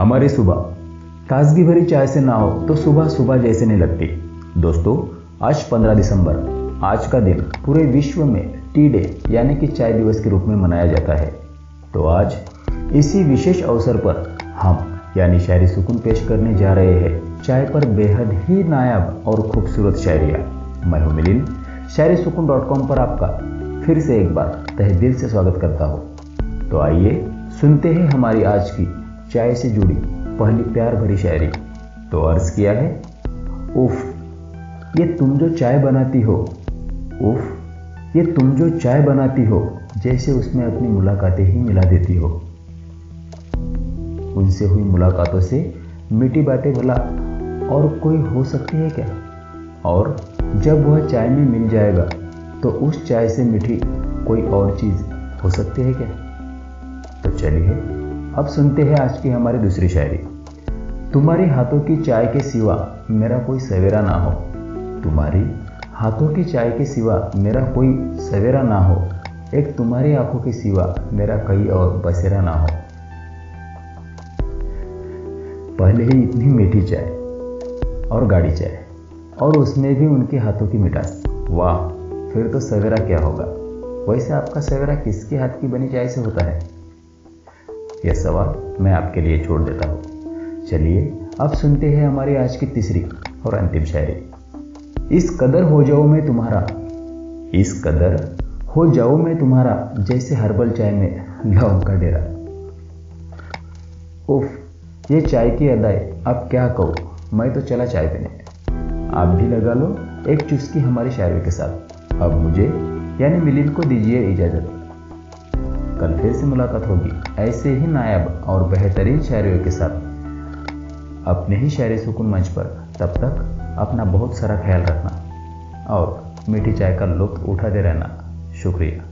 हमारी सुबह। ताजगी भरी चाय से ना हो तो सुबह सुबह जैसे नहीं लगती। दोस्तों, आज 15 दिसंबर। आज का दिन पूरे विश्व में टी डे, यानी कि चाय दिवस के रूप में मनाया जाता है। तो आज इसी विशेष अवसर पर हम, यानी शायरी सुकून पेश करने जा रहे हैं। चाय पर बेहद ही नायाब और खूबसूरत शायरिया। मैं हूँ मिलिन शायरी सुकून डॉट कॉम पर आपका फिर से एक बार तहे दिल से स्वागत करता हूँ। तो आइए सुनते हैं हमारी आज की चाय से जुड़ी पहली प्यार भरी शायरी। तो अर्ज़ किया है, उफ, ये तुम जो चाय बनाती हो, उफ, ये तुम जो चाय बनाती हो, जैसे उसमें अपनी मुलाकातें ही मिला देती हो। उनसे हुई मुलाकातों से मीठी बातें भला और कोई हो सकती है क्या? और जब वह चाय में मिल जाएगा तो उस चाय से मीठी कोई और चीज़ हो सकती है क्या? तो चलिए अब सुनते हैं आज की हमारी दूसरी शायरी। तुम्हारे हाथों की चाय के सिवा मेरा कोई सवेरा ना हो। तुम्हारी हाथों की चाय के सिवा मेरा कोई सवेरा ना हो। एक तुम्हारी आँखों के सिवा मेरा कहीं और बसेरा ना हो। पहले ही इतनी मीठी चाय और गाड़ी चाय और उसमें भी उनके हाथों की मिठास। वाह, फिर तो सवेरा क्या होगा? वैसे आपका सवेरा किसके हाथ की बनी चाय से होता है? यह सवाल मैं आपके लिए छोड़ देता हूँ। चलिए, अब सुनते हैं हमारी आज की तीसरी और अंतिम शायरी। इस कदर हो जाओ मैं तुम्हारा, इस कदर हो जाओ मैं तुम्हारा, जैसे हर्बल चाय में लौंग का डेरा। उफ, ये चाय की अदाई, अब क्या कहो? मैं तो चला चाय पीने। आप भी लगा लो एक चुस्की हमारी शायरी के साथ। अब मुझे, यानी मिलिन को दीजिए इजाज़त। कल फिर से मुलाकात होगी। ऐसे ही नायब और बेहतरीन शायरियों के साथ। अपने ही शायरी सुकून मंच पर। तब तक अपना बहुत सारा ख्याल रखना। और मीठी चाय का लुत्फ उठाते रहना। शुक्रिया।